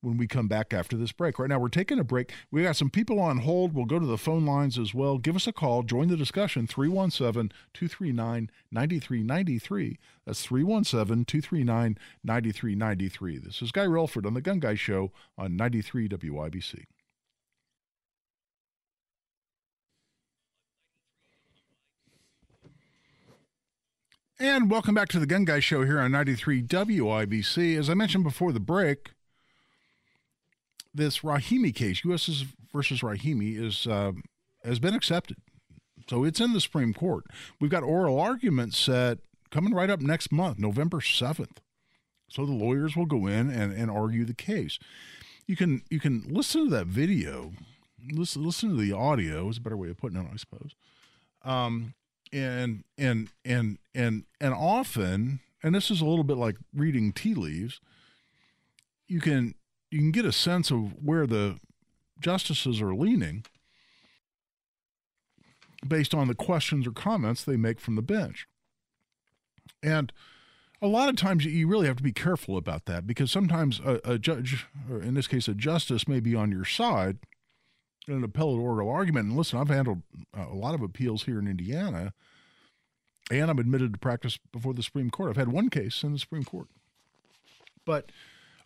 when we come back after this break. Right now, we're taking a break. We got some people on hold. We'll go to the phone lines as well. Give us a call. Join the discussion 317 239 9393. That's 317 239 9393. This is Guy Relford on The Gun Guy Show on 93 WIBC. And welcome back to the Gun Guy Show here on 93 WIBC. As I mentioned before the break, this Rahimi case, U.S. versus Rahimi, is uh, has been accepted. So it's in the Supreme Court. We've got oral arguments set coming right up next month, November 7th. So the lawyers will go in and, and argue the case. You can you can listen to that video, listen listen to the audio is a better way of putting it, I suppose. Um, and and and and and often and this is a little bit like reading tea leaves you can you can get a sense of where the justices are leaning based on the questions or comments they make from the bench and a lot of times you really have to be careful about that because sometimes a, a judge or in this case a justice may be on your side in an appellate oral argument. And listen, I've handled a lot of appeals here in Indiana, and I'm admitted to practice before the Supreme Court. I've had one case in the Supreme Court. But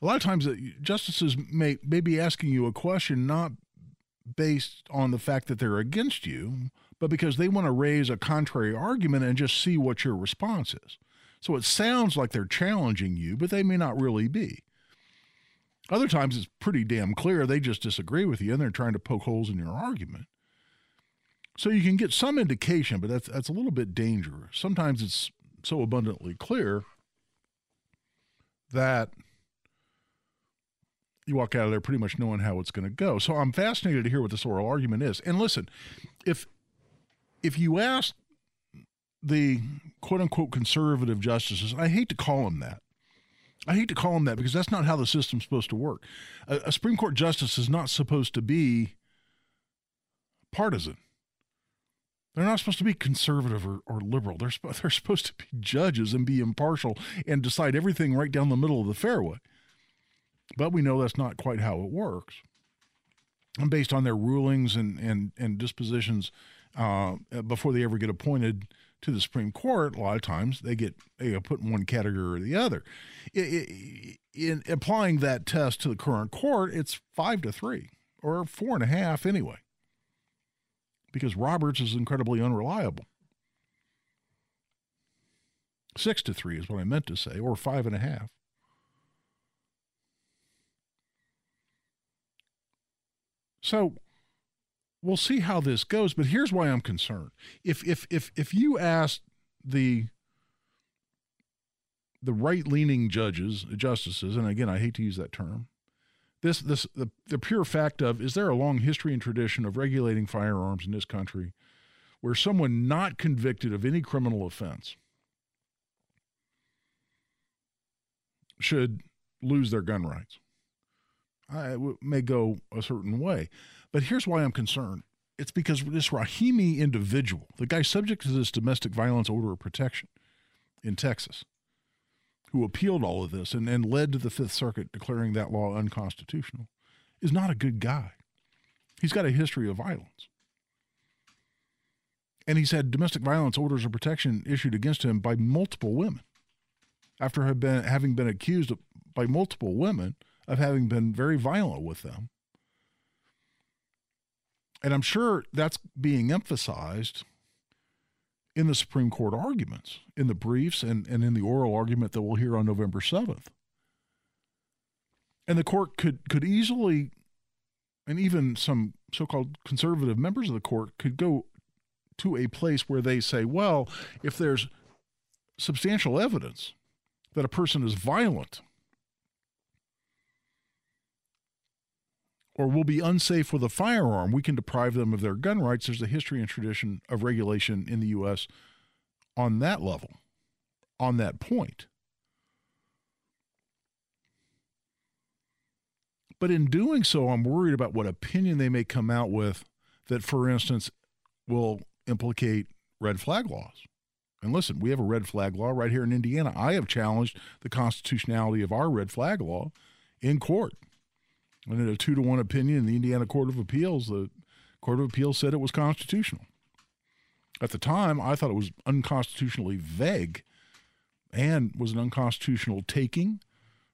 a lot of times, uh, justices may, may be asking you a question not based on the fact that they're against you, but because they want to raise a contrary argument and just see what your response is. So it sounds like they're challenging you, but they may not really be. Other times it's pretty damn clear they just disagree with you and they're trying to poke holes in your argument. So you can get some indication, but that's that's a little bit dangerous. Sometimes it's so abundantly clear that you walk out of there pretty much knowing how it's going to go. So I'm fascinated to hear what this oral argument is. And listen, if if you ask the quote unquote conservative justices, I hate to call them that. I hate to call them that because that's not how the system's supposed to work. A, a Supreme Court justice is not supposed to be partisan. They're not supposed to be conservative or, or liberal. They're, they're supposed to be judges and be impartial and decide everything right down the middle of the fairway. But we know that's not quite how it works. And based on their rulings and, and, and dispositions uh, before they ever get appointed to the Supreme Court, a lot of times they get they get put in one category or the other. In applying that test to the current court, it's five to three or four and a half anyway, because Roberts is incredibly unreliable. Six to three is what I meant to say, or five and a half. So we'll see how this goes, but here's why I'm concerned. If if if if you ask the the right leaning judges, justices, and again, I hate to use that term. This, this, the, the pure fact of is there a long history and tradition of regulating firearms in this country where someone not convicted of any criminal offense should lose their gun rights? I may go a certain way. But here's why I'm concerned. It's because this Rahimi individual, the guy subject to this domestic violence order of protection in Texas, who appealed all of this and, and led to the Fifth Circuit declaring that law unconstitutional, is not a good guy. He's got a history of violence. And he's had domestic violence orders of protection issued against him by multiple women after been, having been accused of, by multiple women of having been very violent with them. And I'm sure that's being emphasized in the Supreme Court arguments, in the briefs, and, and in the oral argument that we'll hear on November 7th. And the court could, could easily, and even some so called conservative members of the court could go to a place where they say, well, if there's substantial evidence that a person is violent or will be unsafe with a firearm, we can deprive them of their gun rights. There's a history and tradition of regulation in the U.S. on that level, on that point. But in doing so, I'm worried about what opinion they may come out with that, for instance, will implicate red flag laws. And listen, we have a red flag law right here in Indiana. I have challenged the constitutionality of our red flag law in court. And in a two to one opinion in the Indiana Court of Appeals, the Court of Appeals said it was constitutional. At the time, I thought it was unconstitutionally vague and was an unconstitutional taking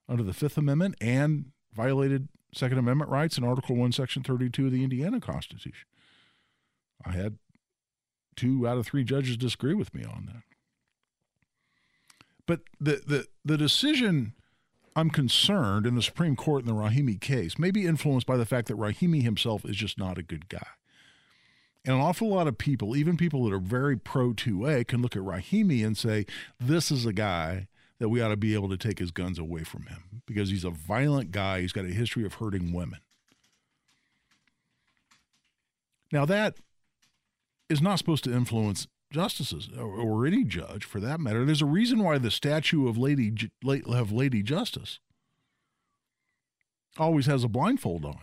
under the Fifth Amendment and violated Second Amendment rights in Article 1, Section 32 of the Indiana Constitution. I had two out of three judges disagree with me on that. But the, the, the decision I'm concerned in the Supreme Court in the Rahimi case may be influenced by the fact that Rahimi himself is just not a good guy. And an awful lot of people, even people that are very pro 2A, can look at Rahimi and say, this is a guy that we ought to be able to take his guns away from him because he's a violent guy. He's got a history of hurting women. Now, that is not supposed to influence justices or, or, any judge for that matter. There's a reason why the statue of Lady of Lady Justice always has a blindfold on.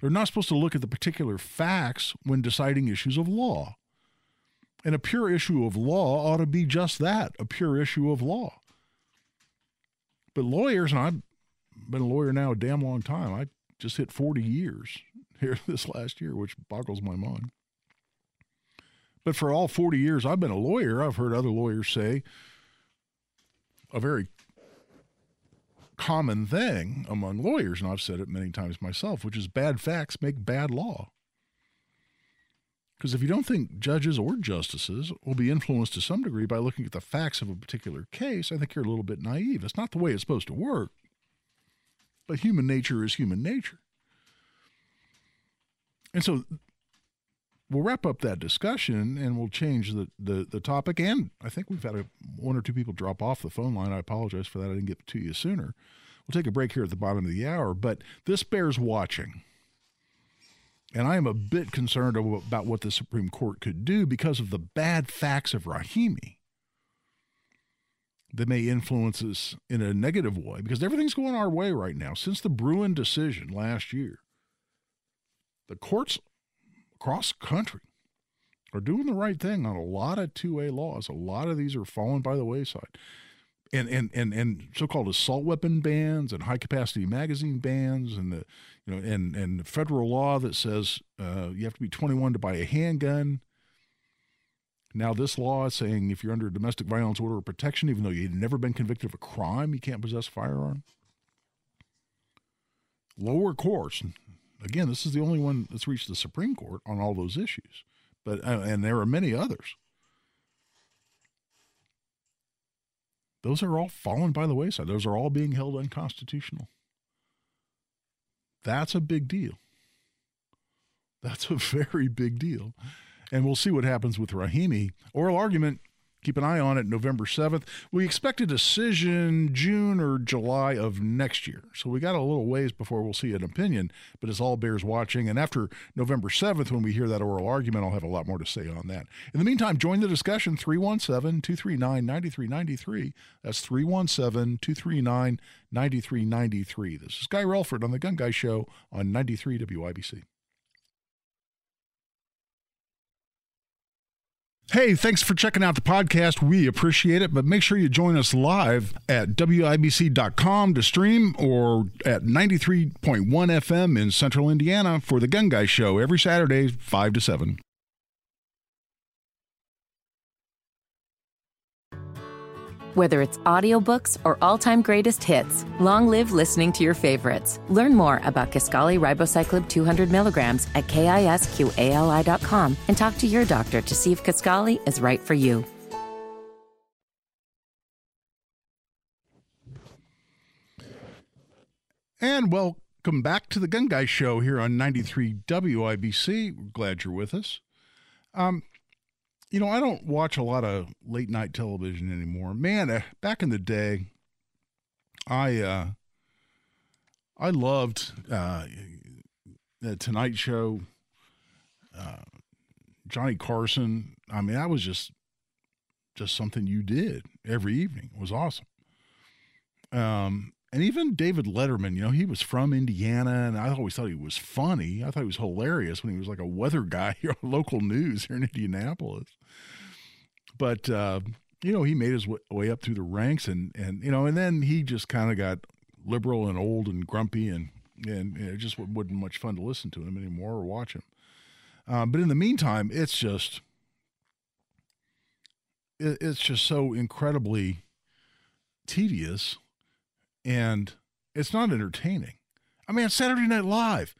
They're not supposed to look at the particular facts when deciding issues of law. And a pure issue of law ought to be just that a pure issue of law. But lawyers, and I've been a lawyer now a damn long time, I just hit 40 years here this last year, which boggles my mind. But for all 40 years I've been a lawyer, I've heard other lawyers say a very common thing among lawyers, and I've said it many times myself, which is bad facts make bad law. Because if you don't think judges or justices will be influenced to some degree by looking at the facts of a particular case, I think you're a little bit naive. It's not the way it's supposed to work. But human nature is human nature. And so we'll wrap up that discussion and we'll change the, the, the topic. And I think we've had a, one or two people drop off the phone line. I apologize for that. I didn't get to you sooner. We'll take a break here at the bottom of the hour, but this bears watching. And I am a bit concerned about what the Supreme Court could do because of the bad facts of Rahimi that may influence us in a negative way because everything's going our way right now. Since the Bruen decision last year, the courts across country are doing the right thing on a lot of 2A laws. A lot of these are falling by the wayside. And, and, and, and so-called assault weapon bans and high capacity magazine bans and the you know and, and federal law that says uh, you have to be 21 to buy a handgun. Now this law is saying if you're under a domestic violence order of protection, even though you've never been convicted of a crime, you can't possess a firearm. Lower courts, Again, this is the only one that's reached the Supreme Court on all those issues, but uh, and there are many others. Those are all fallen by the wayside. Those are all being held unconstitutional. That's a big deal. That's a very big deal. And we'll see what happens with Rahimi. Oral argument Keep an eye on it November 7th. We expect a decision June or July of next year. So we got a little ways before we'll see an opinion, but it's all bears watching. And after November 7th, when we hear that oral argument, I'll have a lot more to say on that. In the meantime, join the discussion 317 239 9393. That's 317 239 9393. This is Guy Relford on The Gun Guy Show on 93 WIBC. Hey, thanks for checking out the podcast. We appreciate it, but make sure you join us live at WIBC.com to stream or at 93.1 FM in central Indiana for the Gun Guy Show every Saturday, 5 to 7. Whether it's audiobooks or all-time greatest hits, long live listening to your favorites. Learn more about Kisqali Ribociclib 200 milligrams at kisqali.com and talk to your doctor to see if Kisqali is right for you. And welcome back to the Gun Guy Show here on 93 WIBC. Glad you're with us. Um, you know, I don't watch a lot of late night television anymore. Man, uh, back in the day, I uh, I loved uh, the Tonight Show, uh, Johnny Carson. I mean, that was just just something you did every evening. It was awesome. Um, and even David Letterman, you know, he was from Indiana, and I always thought he was funny. I thought he was hilarious when he was like a weather guy here on local news here in Indianapolis. But uh, you know, he made his way up through the ranks, and and you know, and then he just kind of got liberal and old and grumpy, and and it just wasn't much fun to listen to him anymore or watch him. Um, but in the meantime, it's just it, it's just so incredibly tedious and it's not entertaining. I mean, Saturday Night Live.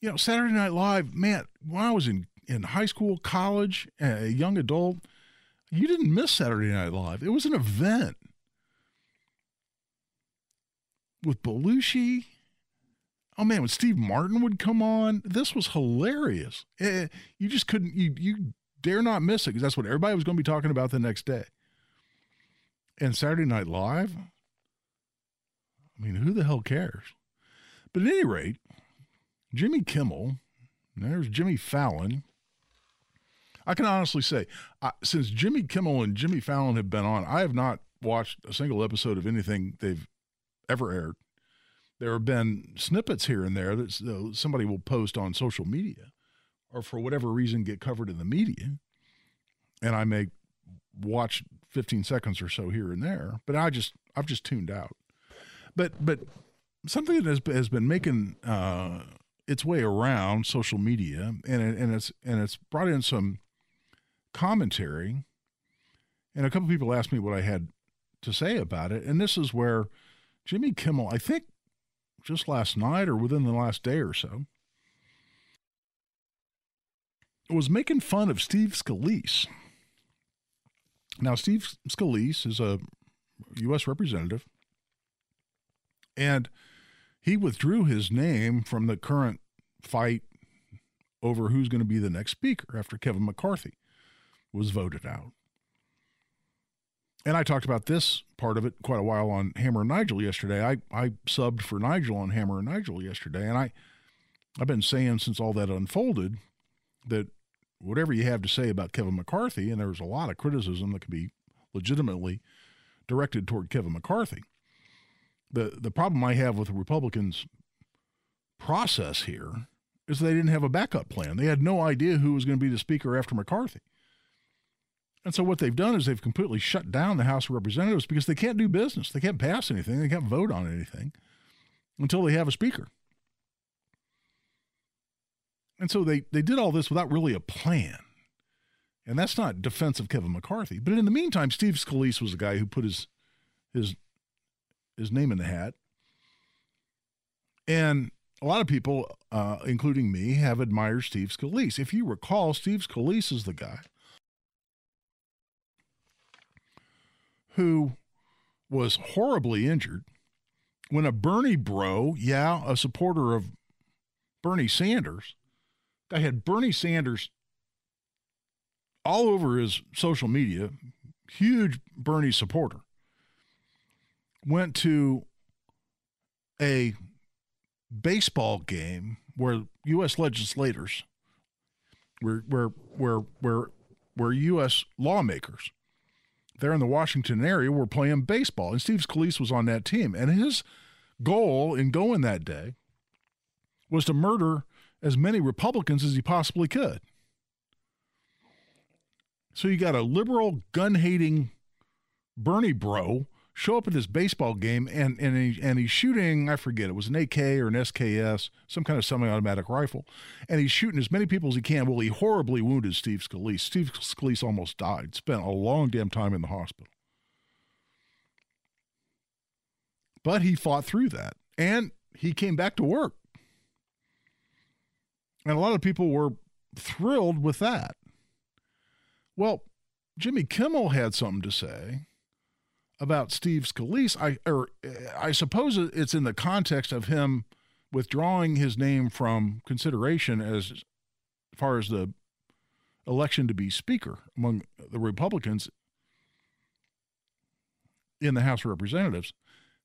You know, Saturday Night Live, man, when I was in, in high school, college, a young adult, you didn't miss Saturday Night Live. It was an event with Belushi. Oh man, when Steve Martin would come on, this was hilarious. Eh, you just couldn't, you, you dare not miss it because that's what everybody was going to be talking about the next day. And Saturday Night Live, I mean, who the hell cares? But at any rate, Jimmy Kimmel, there's Jimmy Fallon. I can honestly say, uh, since Jimmy Kimmel and Jimmy Fallon have been on, I have not watched a single episode of anything they've ever aired. There have been snippets here and there that uh, somebody will post on social media or for whatever reason get covered in the media. And I may watch 15 seconds or so here and there, but I just, I've just tuned out. But but something that has, has been making uh, its way around social media, and it, and it's and it's brought in some commentary, and a couple people asked me what I had to say about it, and this is where Jimmy Kimmel, I think, just last night or within the last day or so, was making fun of Steve Scalise. Now, Steve Scalise is a U.S. representative and he withdrew his name from the current fight over who's going to be the next speaker after Kevin McCarthy was voted out. And I talked about this part of it quite a while on Hammer and Nigel yesterday. I, I subbed for Nigel on Hammer and Nigel yesterday, and I I've been saying since all that unfolded that whatever you have to say about Kevin McCarthy, and there's a lot of criticism that could be legitimately directed toward Kevin McCarthy the the problem I have with the Republicans' process here is they didn't have a backup plan. They had no idea who was going to be the speaker after McCarthy. And so what they've done is they've completely shut down the House of Representatives because they can't do business. They can't pass anything. They can't vote on anything until they have a speaker. And so they, they did all this without really a plan. And that's not defense of Kevin McCarthy. But in the meantime, Steve Scalise was the guy who put his his his name in the hat. And a lot of people, uh, including me, have admired Steve Scalise. If you recall, Steve Scalise is the guy who was horribly injured when a Bernie bro, yeah, a supporter of Bernie Sanders, guy had Bernie Sanders all over his social media, huge Bernie supporter, went to a baseball game where U.S. legislators, where where where where where U.S. lawmakers, there in the Washington area, were playing baseball, and Steve Scalise was on that team, and his goal in going that day was to murder as many Republicans as he possibly could. So you got a liberal, gun hating Bernie bro show up at this baseball game and and he, and he's shooting I forget it was an AK or an SKS some kind of semi-automatic rifle and he's shooting as many people as he can. Well he horribly wounded Steve Scalise. Steve Scalise almost died spent a long damn time in the hospital. But he fought through that and he came back to work. And a lot of people were thrilled with that. Well Jimmy Kimmel had something to say about Steve Scalise, I or eh, I suppose it's in the context of him withdrawing his name from consideration as far as the election to be speaker among the Republicans in the House of Representatives.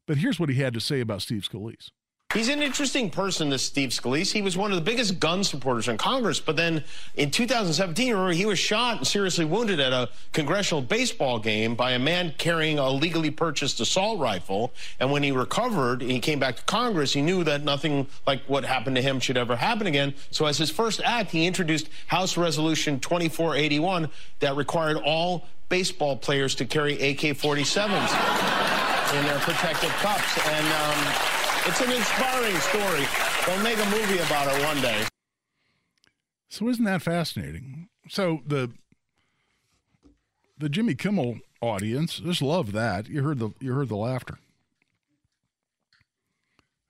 But here's what he had to say about Steve Scalise. He's an interesting person, this Steve Scalise. He was one of the biggest gun supporters in Congress. But then in 2017, remember, he was shot and seriously wounded at a congressional baseball game by a man carrying a legally purchased assault rifle. And when he recovered, he came back to Congress. He knew that nothing like what happened to him should ever happen again. So as his first act, he introduced House Resolution 2481 that required all baseball players to carry AK-47s in their protective cups. And um, it's an inspiring story. They'll make a movie about it one day. So isn't that fascinating? So the the Jimmy Kimmel audience just love that. You heard the you heard the laughter.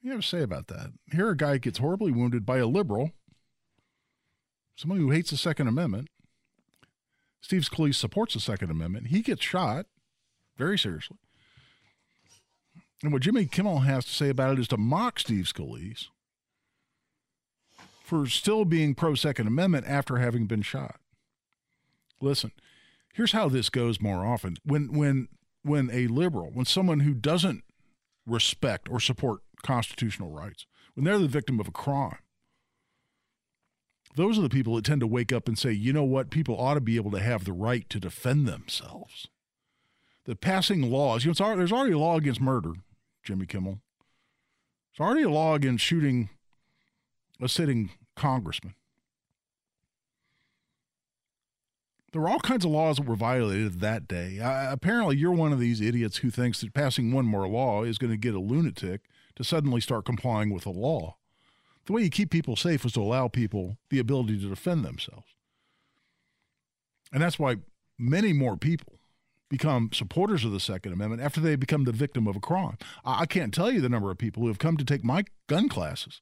You have to say about that? Here a guy gets horribly wounded by a liberal, someone who hates the Second Amendment. Steve Scalise supports the Second Amendment. He gets shot very seriously. And what Jimmy Kimmel has to say about it is to mock Steve Scalise for still being pro Second Amendment after having been shot. Listen, here's how this goes more often. When when when a liberal, when someone who doesn't respect or support constitutional rights, when they're the victim of a crime, those are the people that tend to wake up and say, you know what, people ought to be able to have the right to defend themselves. The passing laws, you know, there's already a law against murder Jimmy Kimmel. It's already a law against shooting a sitting congressman. There were all kinds of laws that were violated that day. Apparently, you're one of these idiots who thinks that passing one more law is going to get a lunatic to suddenly start complying with the law. The way you keep people safe is to allow people the ability to defend themselves. And that's why many more people become supporters of the Second Amendment after they become the victim of a crime. I can't tell you the number of people who have come to take my gun classes.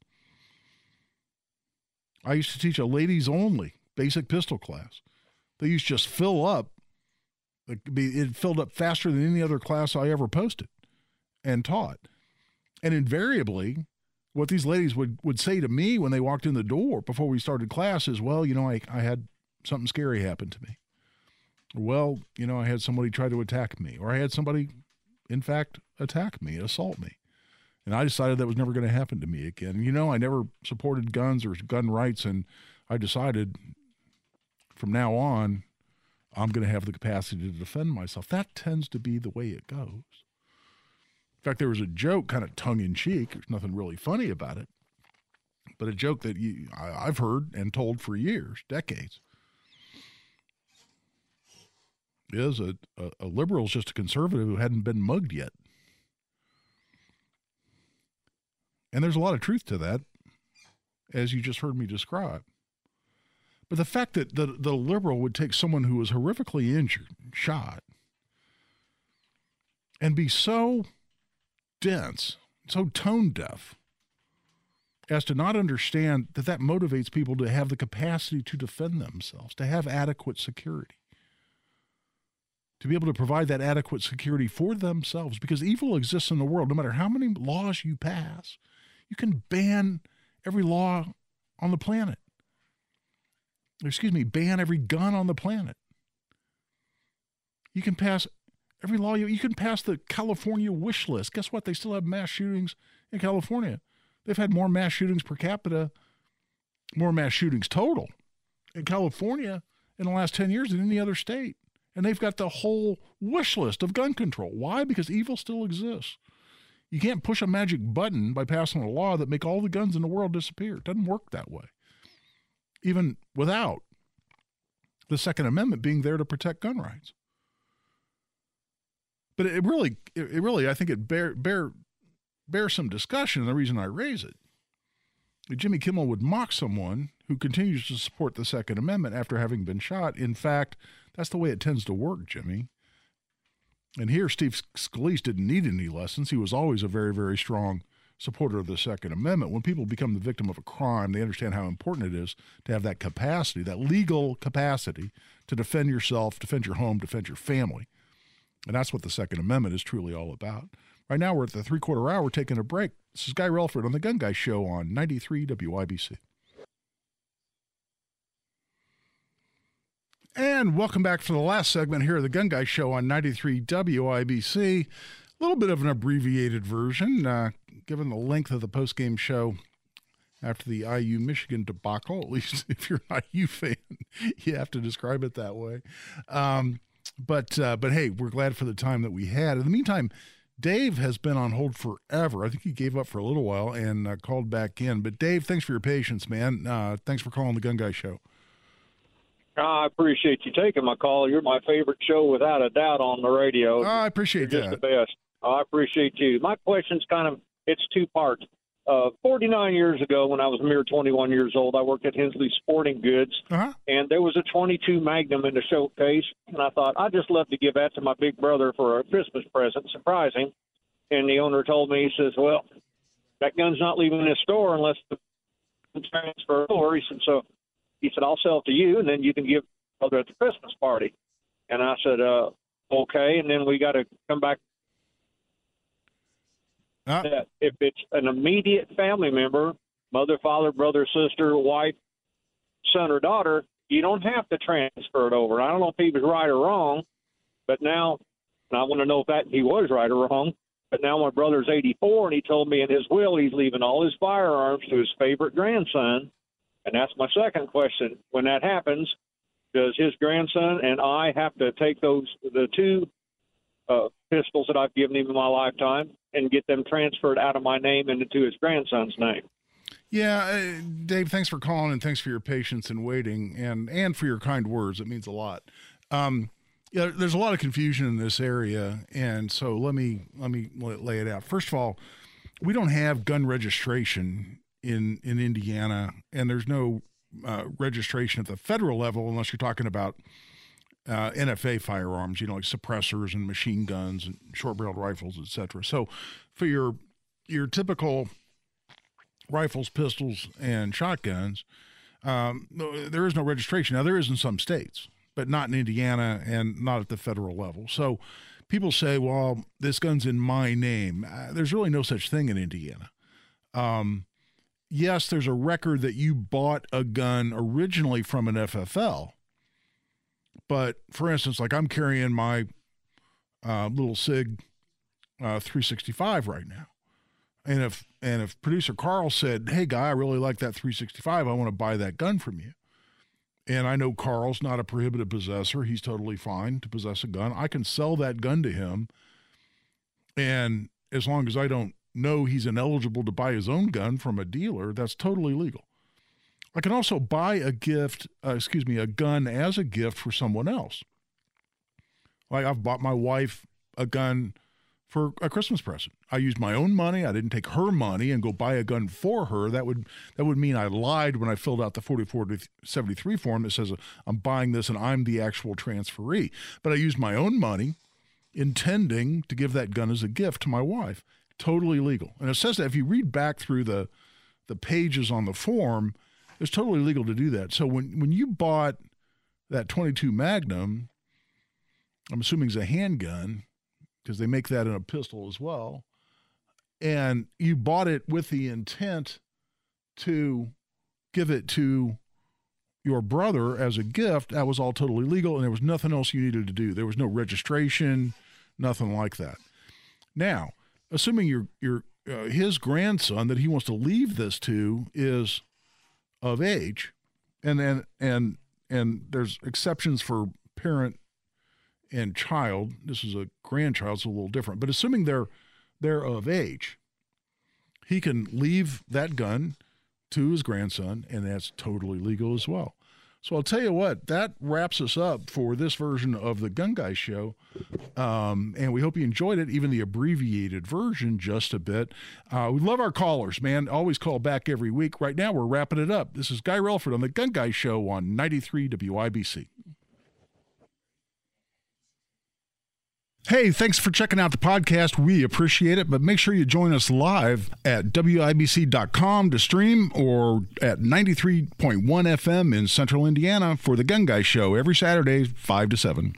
I used to teach a ladies only basic pistol class. They used to just fill up. It filled up faster than any other class I ever posted and taught. And invariably, what these ladies would, would say to me when they walked in the door before we started class is, well, you know, I, I had something scary happen to me well, you know, I had somebody try to attack me, or I had somebody, in fact, attack me, assault me. And I decided that was never going to happen to me again. You know, I never supported guns or gun rights, and I decided from now on, I'm going to have the capacity to defend myself. That tends to be the way it goes. In fact, there was a joke, kind of tongue in cheek. There's nothing really funny about it, but a joke that you, I, I've heard and told for years, decades is a, a, a liberal is just a conservative who hadn't been mugged yet. And there's a lot of truth to that, as you just heard me describe. But the fact that the, the liberal would take someone who was horrifically injured, shot, and be so dense, so tone deaf, as to not understand that that motivates people to have the capacity to defend themselves, to have adequate security to be able to provide that adequate security for themselves because evil exists in the world. No matter how many laws you pass, you can ban every law on the planet. Excuse me, ban every gun on the planet. You can pass every law you, you can pass the California wish list. Guess what? They still have mass shootings in California. They've had more mass shootings per capita, more mass shootings total in California in the last 10 years than any other state. And they've got the whole wish list of gun control. Why? Because evil still exists. You can't push a magic button by passing a law that make all the guns in the world disappear. It doesn't work that way. Even without the Second Amendment being there to protect gun rights. But it really, it really, I think it bear bear bear some discussion. The reason I raise it, Jimmy Kimmel would mock someone who continues to support the Second Amendment after having been shot. In fact, that's the way it tends to work, Jimmy. And here, Steve Scalise didn't need any lessons. He was always a very, very strong supporter of the Second Amendment. When people become the victim of a crime, they understand how important it is to have that capacity, that legal capacity to defend yourself, defend your home, defend your family. And that's what the Second Amendment is truly all about. Right now, we're at the three quarter hour, taking a break. This is Guy Relford on the Gun Guy Show on 93 WIBC. And welcome back for the last segment here of the Gun Guy Show on 93 WIBC. A little bit of an abbreviated version, uh, given the length of the post game show after the IU Michigan debacle. At least if you're an IU fan, you have to describe it that way. Um, but uh, but hey, we're glad for the time that we had. In the meantime, Dave has been on hold forever. I think he gave up for a little while and uh, called back in. But Dave, thanks for your patience, man. Uh, thanks for calling the Gun Guy Show. I appreciate you taking my call. You're my favorite show without a doubt on the radio. Oh, I appreciate You're that. Just the best. I appreciate you. My question's kind of it's two parts. Uh, 49 years ago, when I was a mere 21 years old, I worked at Hensley Sporting Goods, uh-huh. and there was a 22 Magnum in the showcase, and I thought I'd just love to give that to my big brother for a Christmas present, surprise him. And the owner told me, he says, "Well, that gun's not leaving this store unless the transfer over." He said, "So," he said, "I'll sell it to you, and then you can give brother at the Christmas party." And I said, uh, "Okay." And then we got to come back Uh, that if it's an immediate family member, mother, father, brother, sister, wife, son, or daughter, you don't have to transfer it over. I don't know if he was right or wrong, but now, and I want to know if that he was right or wrong. But now my brother's 84, and he told me in his will he's leaving all his firearms to his favorite grandson. And that's my second question. When that happens, does his grandson and I have to take those the two uh, pistols that I've given him in my lifetime and get them transferred out of my name and into his grandson's name. Yeah, uh, Dave, thanks for calling and thanks for your patience and waiting and and for your kind words. It means a lot. Um, yeah, there's a lot of confusion in this area, and so let me let me lay it out. First of all, we don't have gun registration in in Indiana, and there's no uh, registration at the federal level unless you're talking about uh, NFA firearms, you know, like suppressors and machine guns and short-barreled rifles, etc. So, for your your typical rifles, pistols, and shotguns, um, there is no registration. Now, there is in some states, but not in Indiana and not at the federal level. So, people say, "Well, this gun's in my name." Uh, there's really no such thing in Indiana. Um, yes, there's a record that you bought a gun originally from an FFL but for instance, like I'm carrying my uh, little Sig uh, 365 right now, and if and if producer Carl said, "Hey, guy, I really like that 365. I want to buy that gun from you," and I know Carl's not a prohibited possessor; he's totally fine to possess a gun. I can sell that gun to him, and as long as I don't know he's ineligible to buy his own gun from a dealer, that's totally legal. I can also buy a gift, uh, excuse me, a gun as a gift for someone else. Like I've bought my wife a gun for a Christmas present. I used my own money. I didn't take her money and go buy a gun for her. That would that would mean I lied when I filled out the 4473 form that says I'm buying this and I'm the actual transferee. But I used my own money intending to give that gun as a gift to my wife. Totally legal. And it says that if you read back through the the pages on the form, it's totally legal to do that. So when when you bought that 22 Magnum, I'm assuming it's a handgun because they make that in a pistol as well, and you bought it with the intent to give it to your brother as a gift, that was all totally legal, and there was nothing else you needed to do. There was no registration, nothing like that. Now, assuming your your uh, his grandson that he wants to leave this to is of age, and then and and there's exceptions for parent and child. This is a grandchild, so a little different. But assuming they're they're of age, he can leave that gun to his grandson, and that's totally legal as well. So I'll tell you what, that wraps us up for this version of the Gun Guy Show. Um, and we hope you enjoyed it, even the abbreviated version, just a bit. Uh, we love our callers, man. Always call back every week. Right now, we're wrapping it up. This is Guy Relford on the Gun Guy Show on 93 WIBC. Hey, thanks for checking out the podcast. We appreciate it, but make sure you join us live at WIBC.com to stream or at 93.1 FM in central Indiana for the Gun Guy Show every Saturday, 5 to 7.